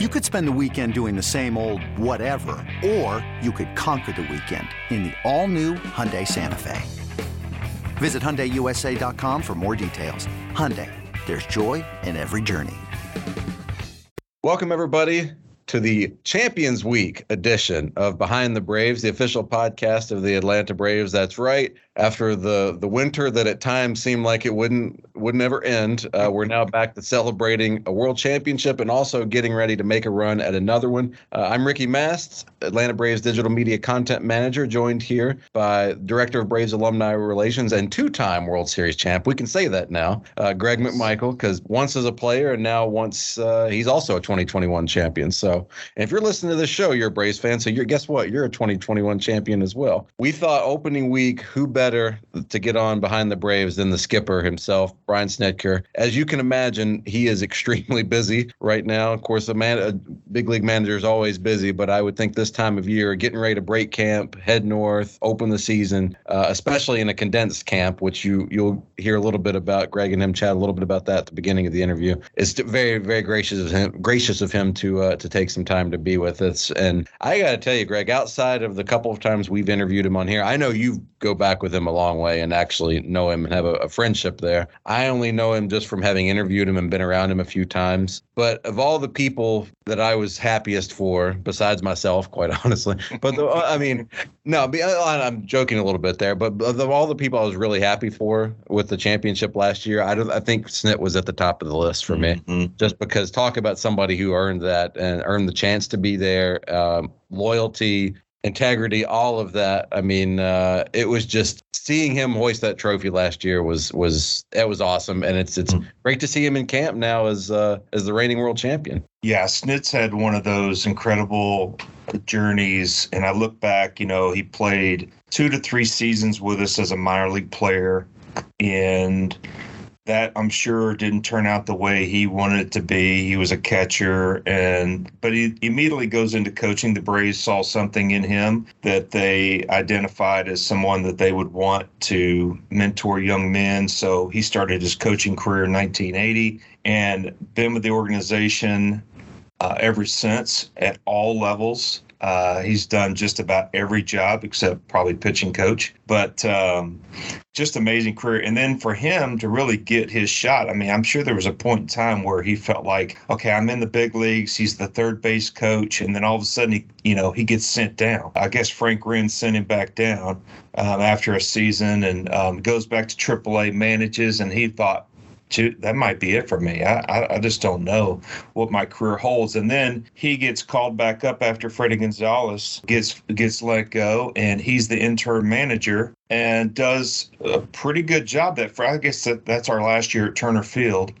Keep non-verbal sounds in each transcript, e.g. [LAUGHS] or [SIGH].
You could spend the weekend doing the same old whatever, or you could conquer the weekend in the all-new Hyundai Santa Fe. Visit HyundaiUSA.com for more details. Hyundai, there's joy in every journey. Welcome, everybody, to the Champions Week edition of Behind the Braves, the official podcast of the Atlanta Braves. That's right after the the winter that at times seemed like it wouldn't would never end. Uh, we're now back to celebrating a world championship and also getting ready to make a run at another one. Uh, I'm Ricky Mast, Atlanta Braves digital media content manager, joined here by director of Braves alumni relations and two-time World Series champ. We can say that now, uh, Greg McMichael, because once as a player and now once uh, he's also a 2021 champion. So if you're listening to this show, you're a Braves fan. So you're guess what? You're a 2021 champion as well. We thought opening week, who better better to get on behind the Braves than the skipper himself, Brian Snitker. As you can imagine, he is [LAUGHS] extremely busy right now. Of course, a man, big league manager is always busy, but I would think this time of year, getting ready to break camp, head north, open the season, uh, especially in a condensed camp, which you you'll hear a little bit about. Greg and him chat a little bit about that at the beginning of the interview. It's very very gracious of him, gracious of him to uh, to take some time to be with us. And I got to tell you, Greg, outside of the couple of times we've interviewed him on here, I know you go back with him a long way and actually know him and have a, a, friendship there. I only know him just from having interviewed him and been around him a few times. But of all the people that I was happiest for, besides myself, quite [LAUGHS] honestly, but the, I mean, no, I'm joking a little bit there. But of all the people I was really happy for with the championship last year, I don't. I think Snit was at the top of the list for me, mm-hmm. just because talk about somebody who earned that and earned the chance to be there. Um, loyalty, integrity, all of that. I mean, uh, it was just seeing him hoist that trophy last year was was it was awesome, and it's it's mm. great to see him in camp now as uh, as the reigning world champion. Yeah, Snitz had one of those incredible journeys, and I look back. You know, he played two to three seasons with us as a minor league player, and that I'm sure didn't turn out the way he wanted it to be. He was a catcher, and but he immediately goes into coaching. The Braves saw something in him that they identified as someone that they would want to mentor young men. So he started his coaching career in 1980 and been with the organization uh, ever since at all levels. Uh, he's done just about every job except probably pitching coach, but um, just amazing career. And then for him to really get his shot, I mean, I'm sure there was a point in time where he felt like, okay, I'm in the big leagues. He's the third base coach, and then all of a sudden, he, you know, he gets sent down. I guess Frank Wren sent him back down um, after a season and um, goes back to AAA, manages, and he thought, that might be it for me. I, I, I, just don't know what my career holds. And then he gets called back up after Fredi Gonzalez gets gets let go, and he's the interim manager and does a pretty good job. That for I guess that, that's our last year at Turner Field.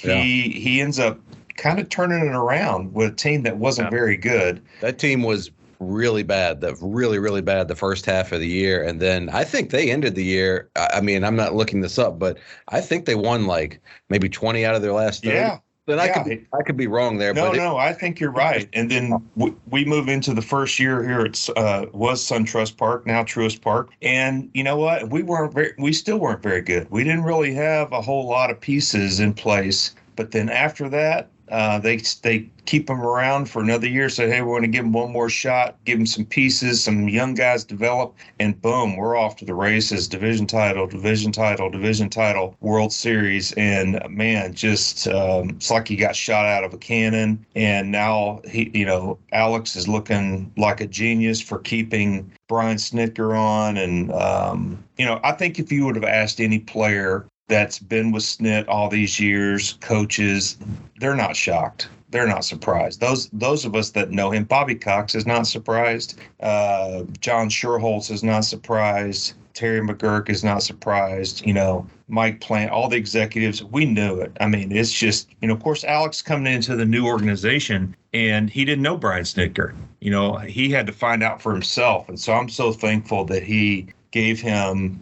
He yeah. he ends up kind of turning it around with a team that wasn't yeah. very good. That team was really bad, the really, really bad the first half of the year. And then I think they ended the year. I mean, I'm not looking this up, but I think they won like maybe 20 out of their last 30. Yeah. Then I could be, I could be wrong there. No, but no, I think you're right. And then we, we move into the first year here. It's uh, was SunTrust Park, now Truist Park. And you know what? We weren't very, we still weren't very good. We didn't really have a whole lot of pieces in place. But then after that, uh, they they keep him around for another year. Say, hey, we want to give him one more shot, give him some pieces, some young guys develop, and boom, we're off to the races. Division title, division title, division title, World Series, and man, just um, it's like he got shot out of a cannon. And now he, you know, Alex is looking like a genius for keeping Brian Snitker on. And um, you know, I think if you would have asked any player that's been with SNIT all these years, coaches, they're not shocked. They're not surprised. Those those of us that know him, Bobby Cox is not surprised. Uh, John Schuerholz is not surprised. Terry McGuirk is not surprised. You know, Mike Plant, all the executives, we knew it. I mean, it's just, you know, of course, Alex coming into the new organization and he didn't know Brian Snitker. You know, he had to find out for himself. And so I'm so thankful that he gave him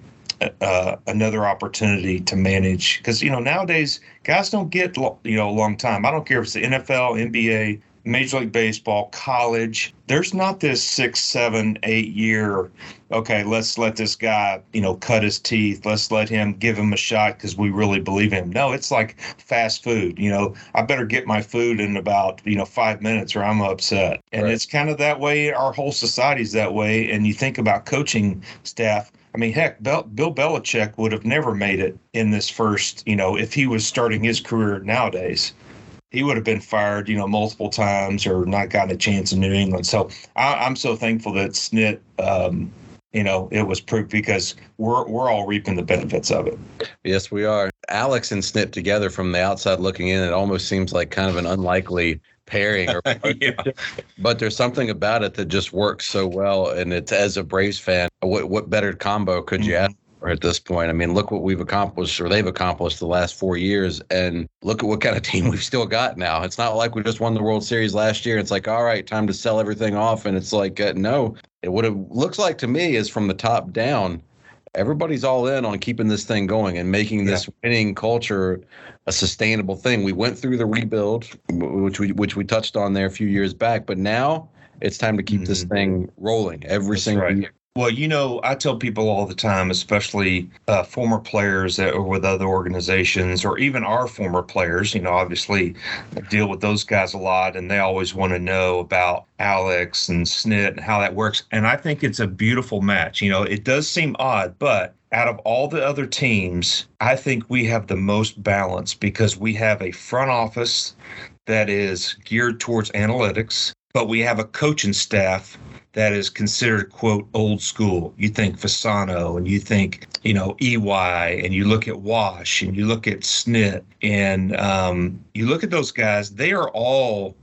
uh, another opportunity to manage because you know nowadays guys don't get you know a long time. I don't care if it's the NFL, NBA, Major League Baseball, college, there's not this six, seven, eight year, okay, let's let this guy, you know, cut his teeth. Let's let him give him a shot because we really believe him. No, it's like fast food. You know, I better get my food in about, you know, five minutes or I'm upset. And right. it's kind of that way. Our whole society's that way. And you think about coaching staff. I mean, heck, Bill Belichick would have never made it in this first, you know, if he was starting his career nowadays he would have been fired, you know, multiple times or not gotten a chance in New England. So I, am so thankful that Snit, um, you know, it was proof because we're we're all reaping the benefits of it. Yes, we are. Alex and Snit together from the outside looking in, it almost seems like kind of an unlikely pairing or [LAUGHS] yeah. but there's something about it that just works so well and it's as a braves fan what, what better combo could mm-hmm. you ask for at this point. I mean, look what we've accomplished or they've accomplished the last four years, and look at what kind of team [LAUGHS] we've still got now. It's not like we just won the World Series last year. It's like, all right, time to sell everything off, and it's like, uh, no. It what it looks like to me is from the top down. Everybody's all in on keeping this thing going and making this yeah. winning culture a sustainable thing. We went through the rebuild, which we which we touched on there a few years back, but now it's time to keep mm-hmm. this thing rolling every That's single right. year. Well, you know, I tell people all the time, especially uh, former players that are with other organizations or even our former players, you know, obviously I deal with those guys a lot and they always want to know about Alex and Snit and how that works. And I think it's a beautiful match. You know, it does seem odd, but out of all the other teams, I think we have the most balance because we have a front office that is geared towards analytics, but we have a coaching staff that is considered quote old school. You think Fasano and you think you know EY and you look at Wash and you look at Snit and um, you look at those guys. They are all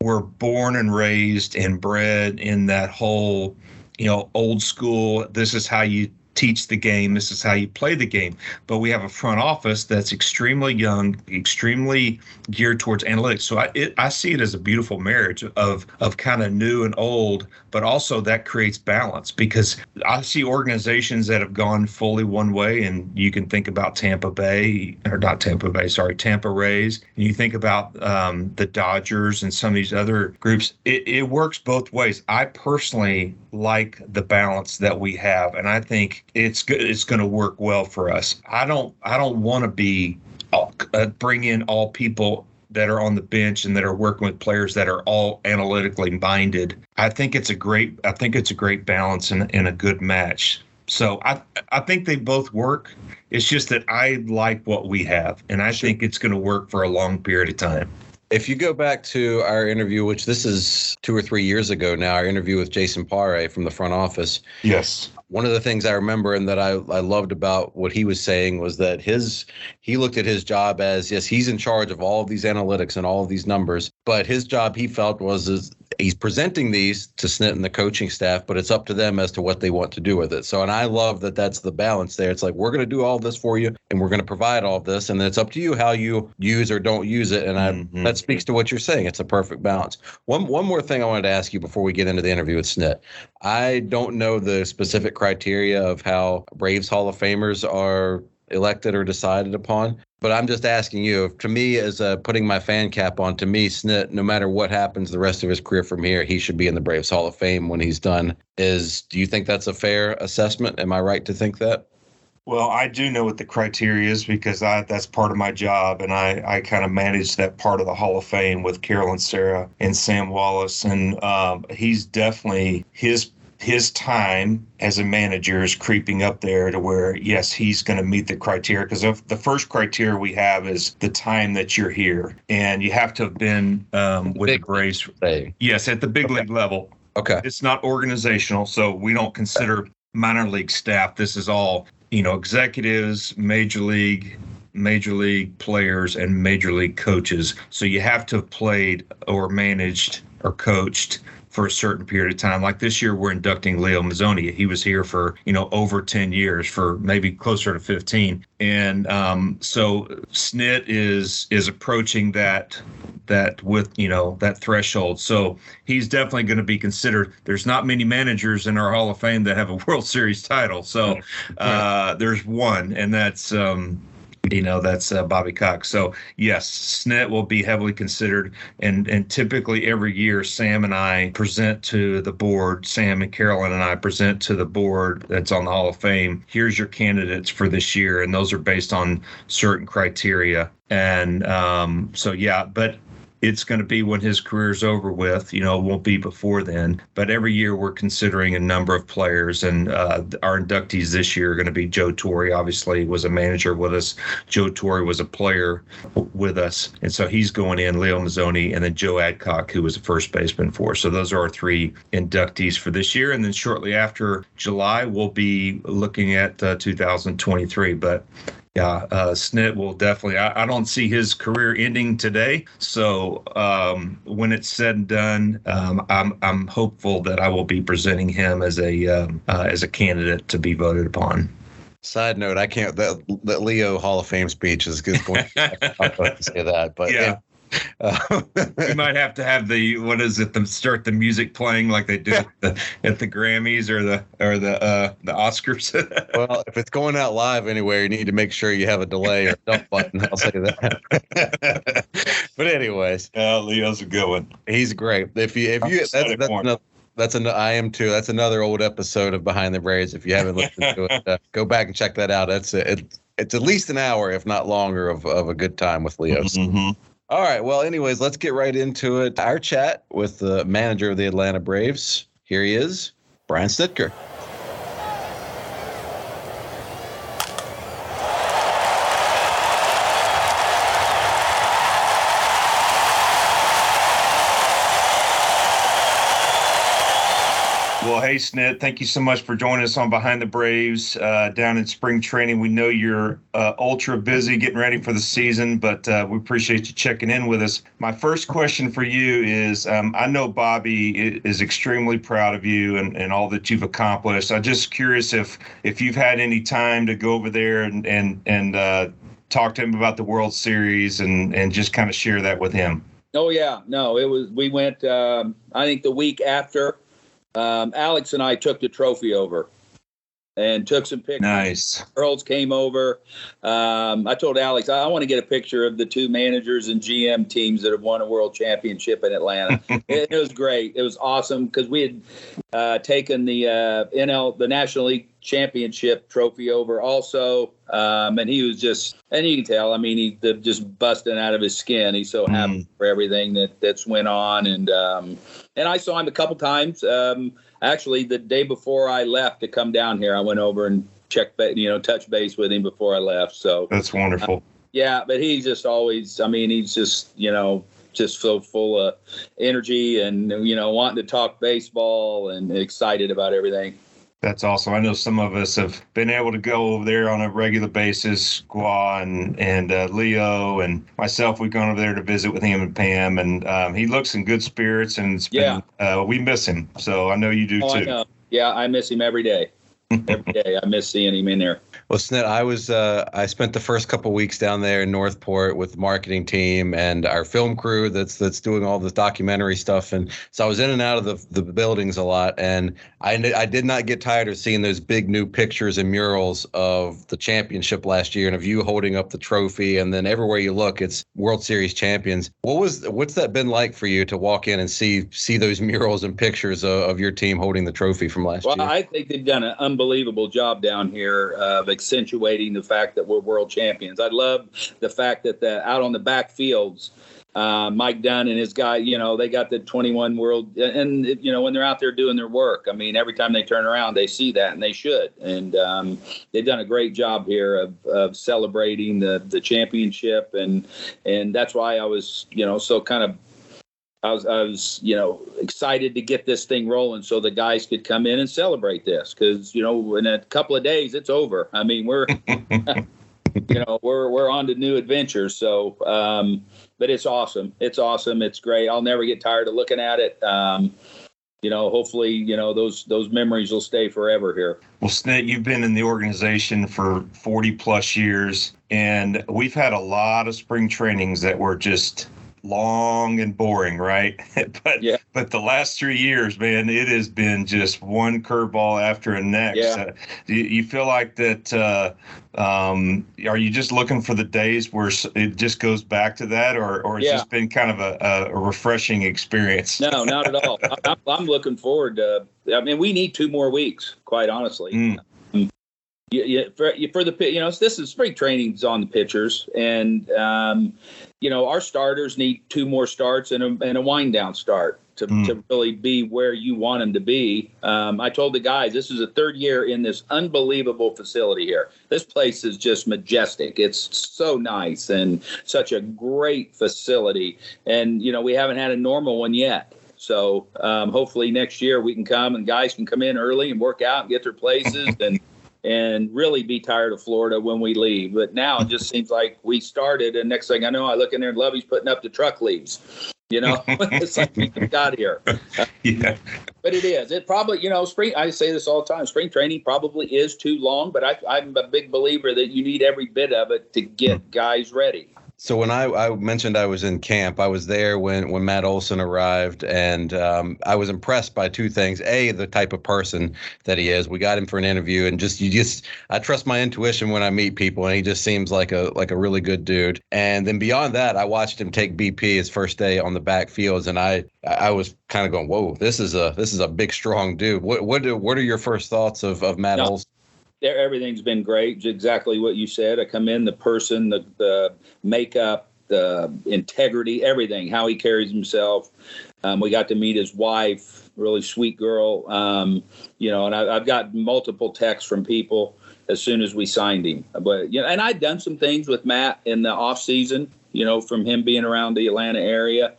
were born and raised and bred in that whole you know old school. This is how you teach the game. This is how you play the game. But we have a front office that's extremely young, extremely geared towards analytics. So I it, I see it as a beautiful marriage of of kind of new and old, but also that creates balance because I see organizations that have gone fully one way, and you can think about Tampa Bay or not Tampa Bay, sorry, Tampa Rays, and you think about um, the Dodgers and some of these other groups. It, it works both ways. I personally like the balance that we have, and I think it's good. It's going to work well for us. I don't. I don't want to be uh, bring in all people that are on the bench and that are working with players that are all analytically minded. I think it's a great. I think it's a great balance and, and a good match. So I I think they both work. It's just that I like what we have, and I think it's going to work for a long period of time. If you go back to our interview, which this is two or three years ago now, our interview with Jason Pare from the front office. Yes one of the things I remember and that I, I loved about what he was saying was that his he looked at his job as yes he's in charge of all of these analytics and all of these numbers but his job he felt was is he's presenting these to Snit and the coaching staff but it's up to them as to what they want to do with it so and I love that that's the balance there it's like we're going to do all this for you and we're going to provide all of this and then it's up to you how you use or don't use it and I mm-hmm. that speaks to what you're saying it's a perfect balance one one more thing I wanted to ask you before we get into the interview with Snit I don't know the specific criteria of how Braves Hall of Famers are elected or decided upon. But I'm just asking you, to me, as uh, putting my fan cap on, to me, Snit, no matter what happens the rest of his career from here, he should be in the Braves Hall of Fame when he's done. Is do you think that's a fair assessment? Am I right to think that? Well, I do know what the criteria is because I, that's part of my job, and I, I kind of manage that part of the Hall of Fame with Carolyn Sarah and Sam Wallace, and um, he's definitely his his time as a manager is creeping up there to where yes he's going to meet the criteria because the first criteria we have is the time that you're here. And you have to have been um, with the Braves yes at the big okay. league level. Okay. It's not organizational so we don't consider minor league staff. This is all you know executives major league major league players and major league coaches. So you have to have played or managed or coached for a certain period of time. Like this year, we're inducting Leo Mazzone. He was here for you know over ten years, for maybe closer to fifteen. And um, so Snit is is approaching that that with you know that threshold. So he's definitely going to be considered. There's not many managers in our Hall of Fame that have a [LAUGHS] World Series title. So uh, there's one, and that's um, you know that's uh, Bobby Cox. So yes, Snit will be heavily considered, and and typically every year Sam and I present to the board. Sam and Carolyn and I present to the board that's on the Hall of Fame. Here's your candidates for this year, and those are based on certain criteria. And um, so yeah, but it's going to be when his career's over with. You know, it won't be before then. But every year we're considering a number of players, and uh, our inductees this year are going to be Joe Torre. Obviously, was a manager with us. Joe Torre was a player with us, and so he's going in. Leo Mazzone, and then Joe Adcock, who was a first baseman for. us. So those are our three inductees for this year, and then shortly after July we'll be looking at uh, 2023. But yeah, uh, Snit will definitely. I, I, don't see his career ending today. So um, when it's said and done, um, I'm I'm hopeful that I will be presenting him as a um, uh, as a candidate to be voted upon. Side note: I can't. That, that Leo Hall of Fame speech is a good. Point [LAUGHS] to say that, but yeah. Uh, you might have to have the what is it? The start the music playing like they do at the, at the Grammys or the or the uh, the Oscars. [LAUGHS] well, if it's going out live anywhere, you need to make sure you have a delay or dump button. I'll say that. [LAUGHS] but anyways, uh, Leo's a good one. He's great. If you if you that's, that's another, that's an I am too. That's another old episode of Behind the Braves. If you haven't listened to it, uh, go back and check that out. That's it. It's at least an hour, if not longer, of, of a good time with Leo. Mm-hmm. All right. Well, anyways, let's get right into it. Our chat with the manager of the Atlanta Braves. Here he is, Brian Snitker. Well, Snit, thank you so much for joining us on Behind the Braves uh, down in spring training. We know you're uh, ultra busy getting ready for the season, but uh, we appreciate you checking in with us. My first question for you is um, I know Bobby is extremely proud of you and, and all that you've accomplished. I'm just curious if if you've had any time to go over there and, and, and uh, talk to him about the World Series and, and just kind of share that with him. Oh, yeah. No, it was, we went, um, I think the week after um, Alex and I took the trophy over and took some pictures. Nice. Earls came over. Um, I told Alex I, I want to get a picture of the two managers and GM teams that have won a world championship in Atlanta. [LAUGHS] it, it, was great. It was awesome because we had uh, taken the uh, NL the National League championship trophy over also. Um, and he was just, and you can tell, I mean, he just busting out of his skin. He's so happy mm. for everything that that's went on. And, um, and I saw him a couple times. Um, actually the day before I left to come down here, I went over and checked, you know, touch base with him before I left. So that's wonderful. Uh, yeah. But he's just always, I mean, he's just, you know, just so full of energy and, you know, wanting to talk baseball and excited about everything. That's awesome. I know some of us have been able to go over there on a regular basis. Gua and and uh, Leo and myself, we've gone over there to visit with him and Pam, and um, he looks in good spirits. And it's been, yeah, uh, we miss him. So I know you do oh, too. I yeah, I miss him every day. every [LAUGHS] day, I miss seeing him in there. Well, Snit, I was uh, I spent the first couple weeks down there in Northport with the marketing team and our film crew that's that's doing all this documentary stuff, and so I was in and out of the the buildings a lot, and I I did not get tired of seeing those big new pictures and murals of the championship last year and of you holding up the trophy, and then everywhere you look, it's World Series champions. What was what's that been like for you to walk in and see see those murals and pictures of, of your team holding the trophy from last well, year? Well, I think they've done an unbelievable job down here of accentuating the fact that we're world champions. I love the fact that the out on the back fields, uh, Mike Dunn and his guy, you know, they got the 21 world, and you know when they're out there doing their work, I mean, every time they turn around, they see that, and they should. And um, they've done a great job here of, of celebrating the the championship, and and that's why I was, you know, so kind of I was, I was, you know, excited to get this thing rolling so the guys could come in and celebrate this because, you know, in a couple of days it's over. I mean, we're, [LAUGHS] [LAUGHS] you know, we're we're on to new adventures. So, um, but it's awesome. It's awesome. It's great. I'll never get tired of looking at it. Um, you know, hopefully, you know those those memories will stay forever here. Well, Snit, you've been in the organization for 40 plus years, and we've had a lot of spring trainings that were just long and boring, right? [LAUGHS] but Yeah. but the last three years, man, it has been just one curveball after a next. Yeah. Uh, do you, you feel like that? Uh, um, are you just looking for the days where it just goes back to that, or or has Yeah. this been kind of a, a, refreshing experience? No, not at all. [LAUGHS] I'm, I'm looking forward to. I mean, we need two more weeks, quite honestly. Mm. For, for the you know this is spring training's on the pitchers, and um, you know our starters need two more starts and a, and a wind down start to, Mm. to really be where you want them to be. Um, I told the guys this is the third year in this unbelievable facility here. This place is just majestic. It's so nice and such a great facility, and you know we haven't had a normal one yet. So um, hopefully next year we can come and guys can come in early and work out and get their places [LAUGHS] and and really be tired of Florida when we leave. But now it just seems like we started, and next thing I know, I look in there and Lovey's putting up the truck leaves. You know, [LAUGHS] it's like we got here. [LAUGHS] yeah. But it is. It probably, you know, spring. I say this all the time. Spring training probably is too long, but I, I'm a big believer that you need every bit of it to get hmm. guys ready. So when I, I mentioned I was in camp, I was there when, when Matt Olson arrived, and um, I was impressed by two things: a, the type of person that he is. We got him for an interview, and just you just I trust my intuition when I meet people, and he just seems like a like a really good dude. And then beyond that, I watched him take BP his first day on the backfields, and I I was kind of going, "Whoa, this is a this is a big, strong dude." What what do, what are your first thoughts of of Matt No. Olson? Everything's been great. Exactly what you said. I come in, the person, the, the makeup, the integrity, everything, how he carries himself. Um, we got to meet his wife, really sweet girl. Um, you know, and I, I've got multiple texts from people as soon as we signed him. But you know, and I'd done some things with Matt in the off season. You know, from him being around the Atlanta area.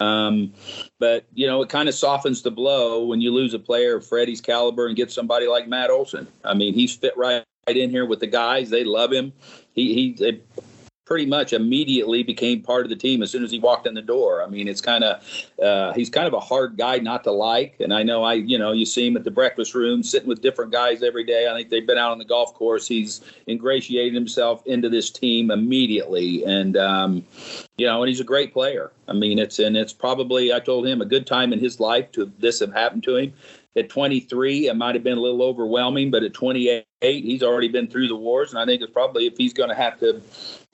Um, but you know, it kind of softens the blow when you lose a player of Freddie's caliber and get somebody like Matt Olson. I mean, he's fit right, in here with the guys. They love him. He he pretty much immediately became part of the team as soon as he walked in the door. I mean, it's kind of uh, he's kind of a hard guy not to like. And I know I you know you see him at the breakfast room sitting with different guys every day. I think they've been out on the golf course. He's ingratiated himself into this team immediately, and um, you know, and he's a great player. I mean, it's and it's probably I told him a good time in his life to this have happened to him. At 23, it might have been a little overwhelming, but at 28, he's already been through the wars, and I think it's probably if he's going to have to,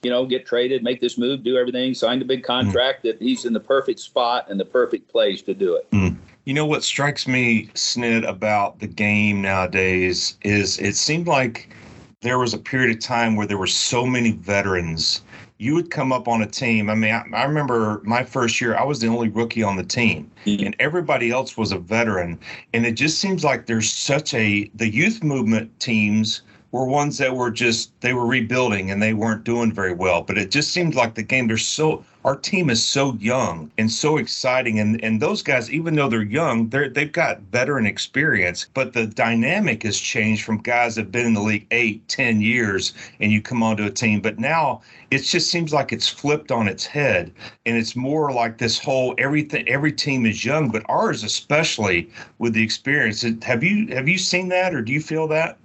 you know, get traded, make this move, do everything, sign a big contract, that he's in the perfect spot and the perfect place to do it. Hmm. You know what strikes me, Snit, about the game nowadays is it seemed like there was a period of time where there were so many veterans. You would come up on a team. I mean, I, I remember my first year, I was the only rookie on the team, mm-hmm. and everybody else was a veteran. And it just seems like there's such a the youth movement teams were ones that were just they were rebuilding and they weren't doing very well. But it just seemed like the game they're so our team is so young and so exciting and and those guys even though they're young they're they've got veteran experience but the dynamic has changed from guys that have been in the league eight ten years and you come onto a team. But now it just seems like it's flipped on its head and it's more like this whole everything every team is young but ours especially with the experience. Have you have you seen that or do you feel that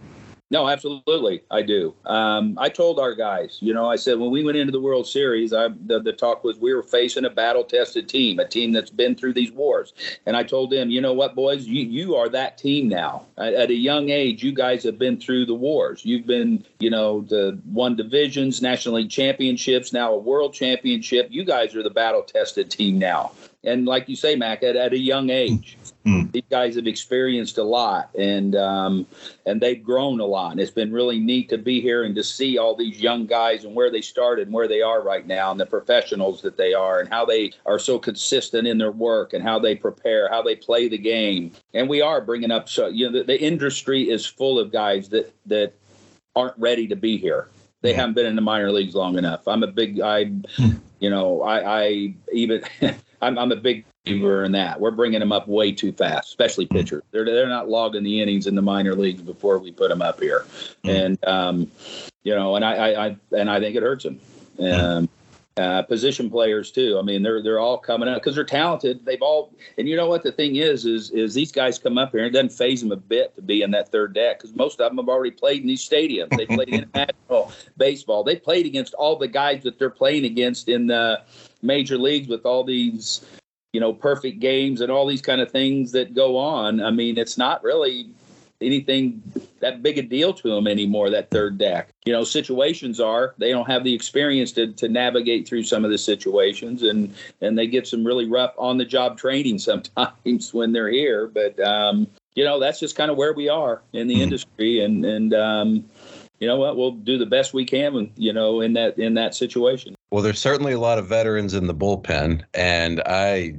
No, absolutely, I do. Um, I told our guys, you know, I said when we went into the World Series, I, the, the talk was we were facing a battle-tested team, a team that's been through these wars, and I told them, you know what, boys, you you are that team now. At, at a young age, you guys have been through the wars. You've been, you know, the won divisions, National League championships, now a World Championship. You guys are the battle-tested team now. And like you say, Mac, at, at a young age, Mm. these guys have experienced a lot, and um, and they've grown a lot. And it's been really neat to be here and to see all these young guys and where they started and where they are right now, and the professionals that they are, and how they are so consistent in their work and how they prepare, how they play the game. And we are bringing up so you know the, the industry is full of guys that that aren't ready to be here. They Yeah. haven't been in the minor leagues long enough. I'm a big I, you know, I, I even [LAUGHS] I'm, I'm a big believer in that. We're bringing them up way too fast, especially pitchers. They're they're not logging the innings in the minor leagues before we put them up here, Mm. and um, you know, and I, I, I and I think it hurts them. Um, uh, position players too. I mean, they're they're all coming up because they're talented. They've all, and you know what the thing is, is is these guys come up here and it doesn't phase them a bit to be in that third deck because most of them have already played in these stadiums. They played international [LAUGHS] baseball. They played against all the guys that they're playing against in the major leagues with all these, you know, perfect games and all these kind of things that go on. I mean, it's not really anything that big a deal to them anymore that third deck you know situations are they don't have the experience to, to navigate through some of the situations and and they get some really rough on the job training [LAUGHS] sometimes when they're here but um you know that's just kind of where we are in the mm-hmm. industry and and um you know what we'll do the best we can you know in that in that situation well there's certainly a lot of veterans in the bullpen and i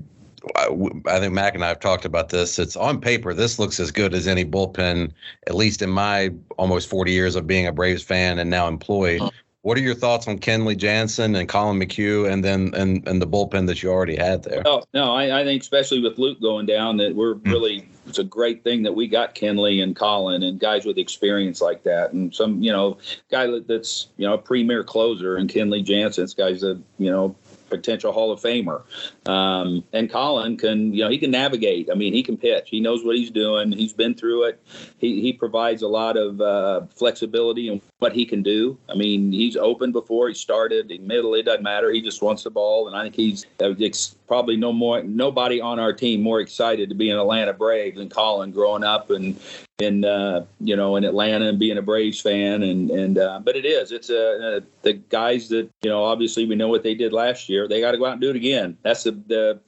I think Mac and I have talked about this. It's on paper, this looks as good as any bullpen, at least in my almost 40 years of being a Braves fan and now employed. What are your thoughts on Kenley Jansen and Colin McHugh, and then and and the bullpen that you already had there? Oh no, I, I think especially with Luke going down, that we're mm. really it's a great thing that we got Kenley and Colin and guys with experience like that, and some you know guy that's you know a premier closer and Kenley Jansen, this guy's a you know potential Hall of Famer. Um, and Colin can, you know, he can navigate. I mean, he can pitch. He knows what he's doing. He's been through it. He, he provides a lot of uh, flexibility in what he can do. I mean, he's open before he started. In middle, it doesn't matter. He just wants the ball, and I think he's uh, probably no more nobody on our team more excited to be an Atlanta Brave than Colin growing up and in uh, you know in Atlanta and being a Braves fan and and uh, but it is it's a uh, the guys that you know obviously we know what they did last year they got to go out and do it again that's the, the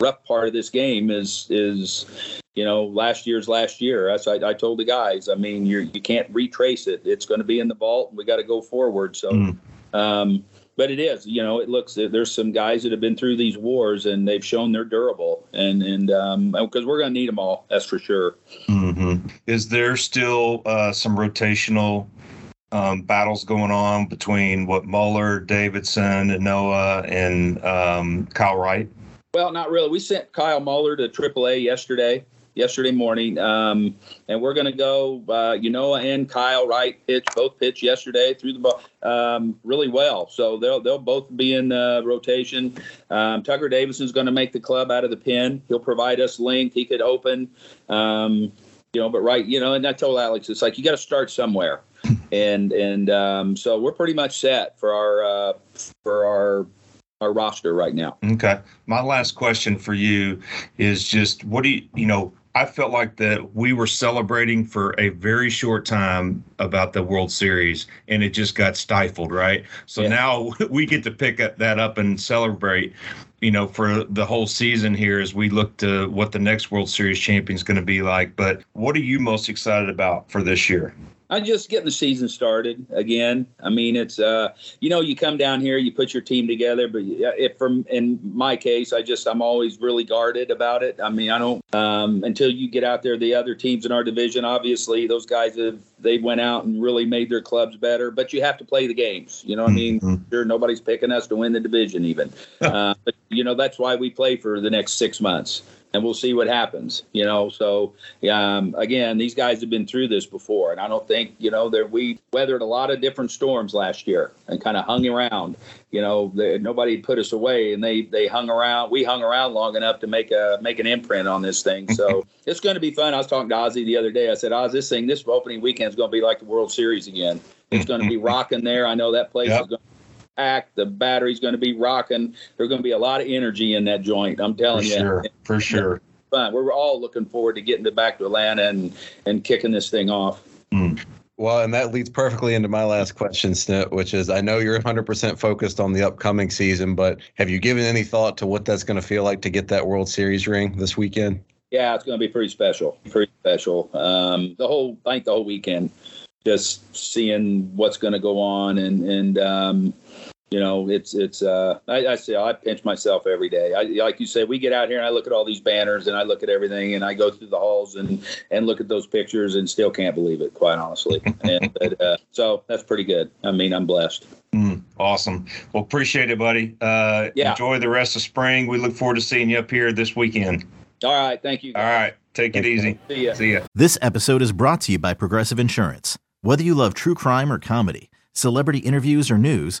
rough part of this game is is you know last year's last year as I, I told the guys I mean you you can't retrace it it's going to be in the vault and we got to go forward so. Mm. Um, but it is, you know, it looks there's some guys that have been through these wars and they've shown they're durable, and and because um, we're going to need them all, that's for sure. Mm-hmm. Is there still uh, some rotational um, battles going on between what Muller, Davidson, and Noah, and um, Kyle Wright? Well, not really. We sent Kyle Muller to AAA yesterday yesterday morning. Um, and we're going to go, uh, you know, and Kyle Wright pitch, both pitch yesterday through the ball um, really well. So they'll, they'll both be in uh, rotation. Um, Tucker Davidson's going to make the club out of the pen. He'll provide us length. He could open, um, you know, but right, you know, and I told Alex, it's like you got to start somewhere. And and um, so we're pretty much set for our uh, for our our roster right now. Okay. My last question for you is just what do you, you know, I felt like that we were celebrating for a very short time about the World Series and it just got stifled, right? So yeah. now [LAUGHS] we get to pick that up and celebrate, you know, for the whole season here as we look to what the next World Series champion is going to be like. But what are you most excited about for this year? I'm just getting the season started again. I mean, it's uh, you know, you come down here, you put your team together, but if from in my case, I just I'm always really guarded about it. I mean, I don't um, until you get out there. The other teams in our division, obviously, those guys have they went out and really made their clubs better. But you have to play the games. You know, I mean, mm-hmm. sure, nobody's picking us to win the division even. [LAUGHS] uh, but you know, that's why we play for the next six months and we'll see what happens. You know, so um, again, these guys have been through this before, and I don't think you know that we weathered a lot of different storms last year and kind of hung around. You know, they, nobody put us away, and they they hung around. We hung around long enough to make a make an imprint on this thing. So [LAUGHS] it's going to be fun. I was talking to Ozzy the other day. I said, Oz, this thing, this opening weekend is going to be like the World Series again. It's going to be [LAUGHS] rocking there. I know that place yep. is going packed. The battery's going to be rocking. There's going to be a lot of energy in that joint. I'm telling for you. Sure, for sure. Fun. We're all looking forward to getting to back to Atlanta and and kicking this thing off. Mm. Well, and that leads perfectly into my last question, Snit, which is I know you're 100% focused on the upcoming season, but have you given any thought to what that's going to feel like to get that World Series ring this weekend? Yeah, it's going to be pretty special. Pretty special. Um, the whole, I think the whole weekend, just seeing what's going to go on and and um, you know, it's it's. Uh, I, I say I pinch myself every day. I, like you say, we get out here and I look at all these banners and I look at everything and I go through the halls and and look at those pictures and still can't believe it, quite honestly. [LAUGHS] and but, uh, so that's pretty good. I mean, I'm blessed. Mm, awesome. Well, appreciate it, buddy. Uh, yeah. Enjoy the rest of spring. We look forward to seeing you up here this weekend. All right. Thank you. Guys. All right. Take it easy. See ya. See ya. This episode is brought to you by Progressive Insurance. Whether you love true crime or comedy, celebrity interviews or news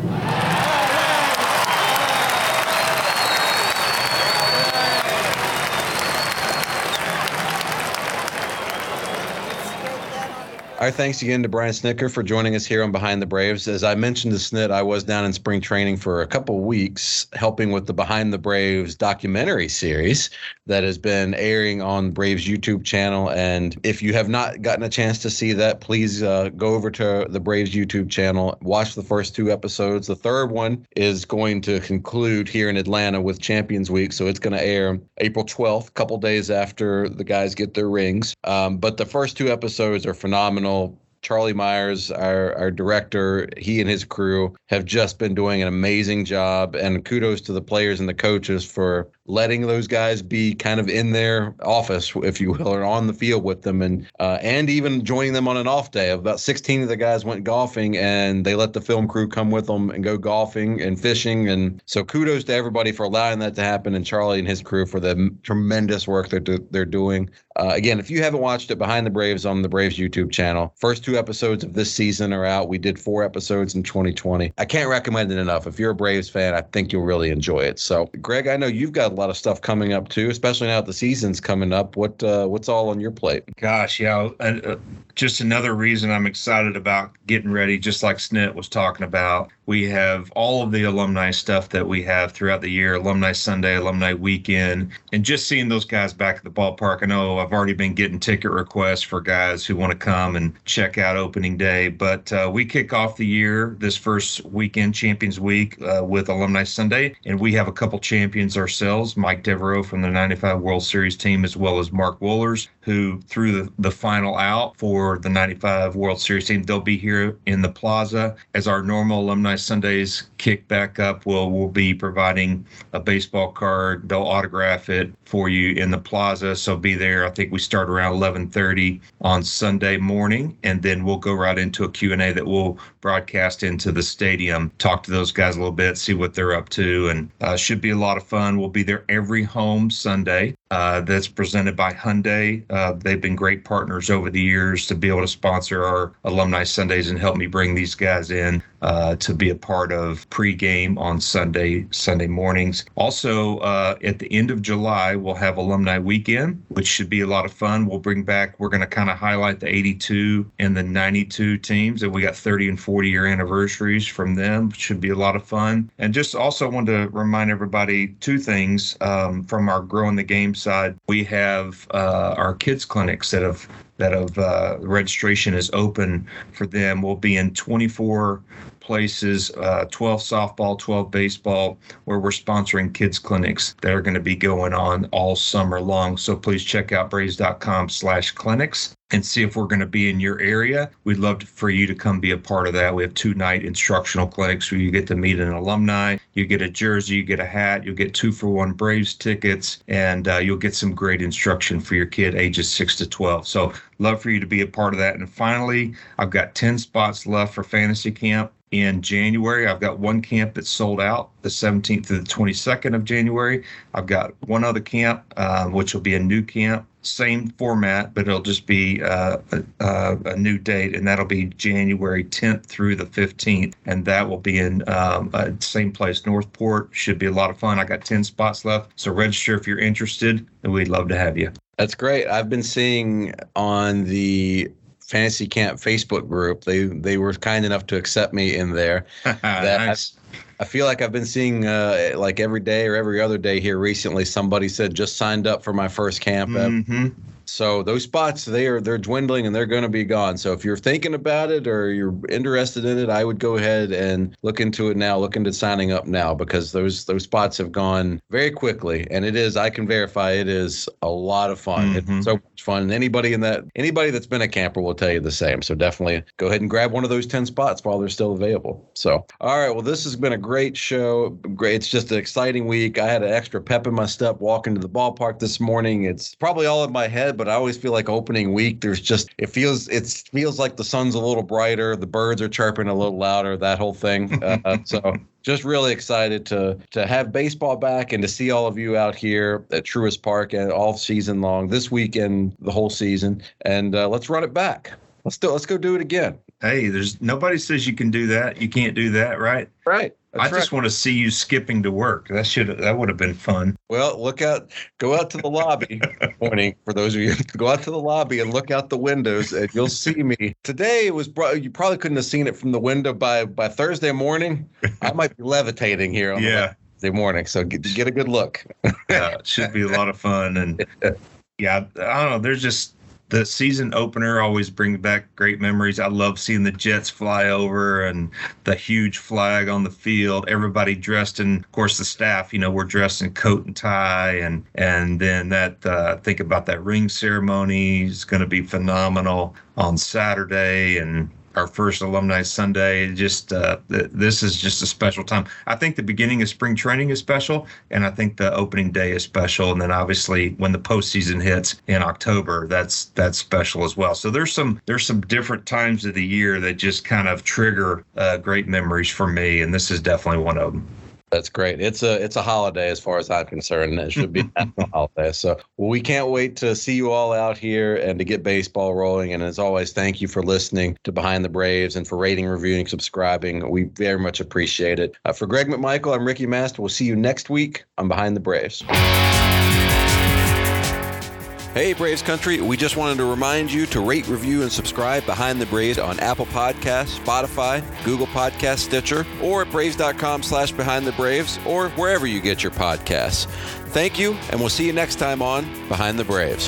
Our thanks again to Brian Snitker for joining us here on Behind the Braves. As I mentioned to Snit, I was down in spring training for a couple weeks helping with the Behind the Braves documentary series that has been airing on Braves YouTube channel. And if you have not gotten a chance to see that, please uh, go over to the Braves YouTube channel, watch the first two episodes. The third one is going to conclude here in Atlanta with Champions Week. So it's going to air April 12th, a couple days after the guys get their rings. Um, but the first two episodes are phenomenal. Charlie Myers, our, our director, he and his crew have just been doing an amazing job. And kudos to the players and the coaches for letting those guys be kind of in their office, if you will, or on the field with them, and uh, and even joining them on an off day. About 16 of the guys went golfing, and they let the film crew come with them and go golfing and fishing. And so kudos to everybody for allowing that to happen, and Charlie and his crew for the tremendous work they're they're doing. Uh, again, if you haven't watched it, Behind the Braves on the Braves YouTube channel, first two episodes of this season are out. We did four episodes in 2020. I can't recommend it enough. If you're a Braves fan, I think you'll really enjoy it. So, Greg, I know you've got a lot of stuff coming up too, especially now that the season's coming up. What uh, what's all on your plate? Gosh, yeah, uh, just another reason I'm excited about getting ready. Just like Snit was talking about, we have all of the alumni stuff that we have throughout the year: Alumni Sunday, Alumni Weekend, and just seeing those guys back at the ballpark. I know I've already been getting ticket requests for guys who want to come and check out opening day, but uh, we kick off the year this first weekend, Champions Week, uh, with Alumni Sunday, and we have a couple champions ourselves. Mike Devereaux from the 95 World Series team, as well as Mark Wohlers, who threw the, the final out for the 95 World Series team. They'll be here in the plaza as our normal Alumni Sundays kick back up. We'll, we'll be providing a baseball card. They'll autograph it for you in the plaza. So be there. I think we start around 1130 on Sunday morning, and then we'll go right into a Q&A that we'll broadcast into the stadium, talk to those guys a little bit, see what they're up to, and uh, should be a lot of fun. We'll be there every home Sunday. Uh, that's presented by Hyundai. Uh, they've been great partners over the years to be able to sponsor our alumni Sundays and help me bring these guys in uh, to be a part of pregame on Sunday Sunday mornings. Also, uh, at the end of July, we'll have alumni weekend, which should be a lot of fun. We'll bring back. We're going to kind of highlight the 82 and the 92 teams, and we got 30 and 40 year anniversaries from them. Should be a lot of fun. And just also want to remind everybody two things um, from our growing the game side. We have uh, our kids clinics that have that have uh, registration is open for them. We'll be in 24 places uh, 12 softball 12 baseball where we're sponsoring kids clinics that are going to be going on all summer long so please check out braves.com slash clinics and see if we're going to be in your area. We'd love for you to come be a part of that. We have two night instructional clinics where you get to meet an alumni, you get a jersey, you get a hat, you'll get two for one Braves tickets, and uh, you'll get some great instruction for your kid ages six to 12. So, love for you to be a part of that. And finally, I've got 10 spots left for fantasy camp in January. I've got one camp that's sold out the 17th to the 22nd of January. I've got one other camp, uh, which will be a new camp same format, but it'll just be uh, a, a, new date, and that'll be January 10th through the 15th, and that will be in um, uh, same place, Northport. Should be a lot of fun. I got 10 spots left, so register if you're interested, and we'd love to have you. That's great. I've been seeing on the fantasy camp Facebook group. They they were kind enough to accept me in there. [LAUGHS] that nice. I feel like I've been seeing uh, like every day or every other day here recently. Somebody said just signed up for my first camp. Mm-hmm. So those spots they are they're dwindling and they're going to be gone. So if you're thinking about it or you're interested in it, I would go ahead and look into it now. Look into signing up now because those those spots have gone very quickly, and it is I can verify it is a lot of fun. Mhm. It's so much fun. And anybody in that anybody that's been a camper will tell you the same. So definitely go ahead and grab one of those ten spots while they're still available. So all right, well this has been a great show. Great, it's just an exciting week. I had an extra pep in my step walking to the ballpark this morning. It's probably all in my head outside, but I always feel like opening week. There's just it feels it feels like the sun's a little brighter, the birds are chirping a little louder, that whole thing. [LAUGHS] Uh, so just really excited to to have baseball back and to see all of you out here at Truist Park and all season long this weekend, the whole season, and uh, let's run it back. Let's do. Let's go do it again. Hey, there's nobody says you can do that. You can't do that, right? Right. That's I just right. want to see you skipping to work. That should that would have been fun. Well, look out, go out to the lobby. [LAUGHS] Pointing for those of you, go out to the lobby and look out the windows, and you'll see me. Today it was bro you probably couldn't have seen it from the window by by Thursday morning. I might be levitating here. On yeah. Thursday morning, so get, get a good look. yeah, it should be a lot of fun, and yeah, I don't know. There's just the season opener always brings back great memories. I love seeing the Jets fly over and the huge flag on the field. Everybody dressed in, of course, the staff. You know, we're dressed in coat and tie, and and then that uh, think about that ring ceremony is going to be phenomenal on Saturday, and our first alumni Sunday. Just uh, th- this is just a special time. I think the beginning of spring training is special, and I think the opening day is special, and then obviously when the postseason hits in October, that's that's special as well. So there's some there's some different times of the year that just kind of trigger uh, great memories for me, and this is definitely one of them. That's great. It's a it's a holiday as far as I'm concerned. It should be [LAUGHS] a holiday. So well, we can't wait to see you all out here and to get baseball rolling. And as always, thank you for listening to Behind the Braves and for rating, reviewing, subscribing. We very much appreciate it. Uh, for Greg McMichael, I'm Ricky Master. We'll see you next week on Behind the Braves. Hey, Braves Country. We just wanted to remind you to rate, review, and subscribe Behind the Braves on Apple Podcasts, Spotify, Google Podcast, Stitcher, or at Braves.com slash Behind the Braves, or wherever you get your podcasts. Thank you, and we'll see you next time on Behind the Braves.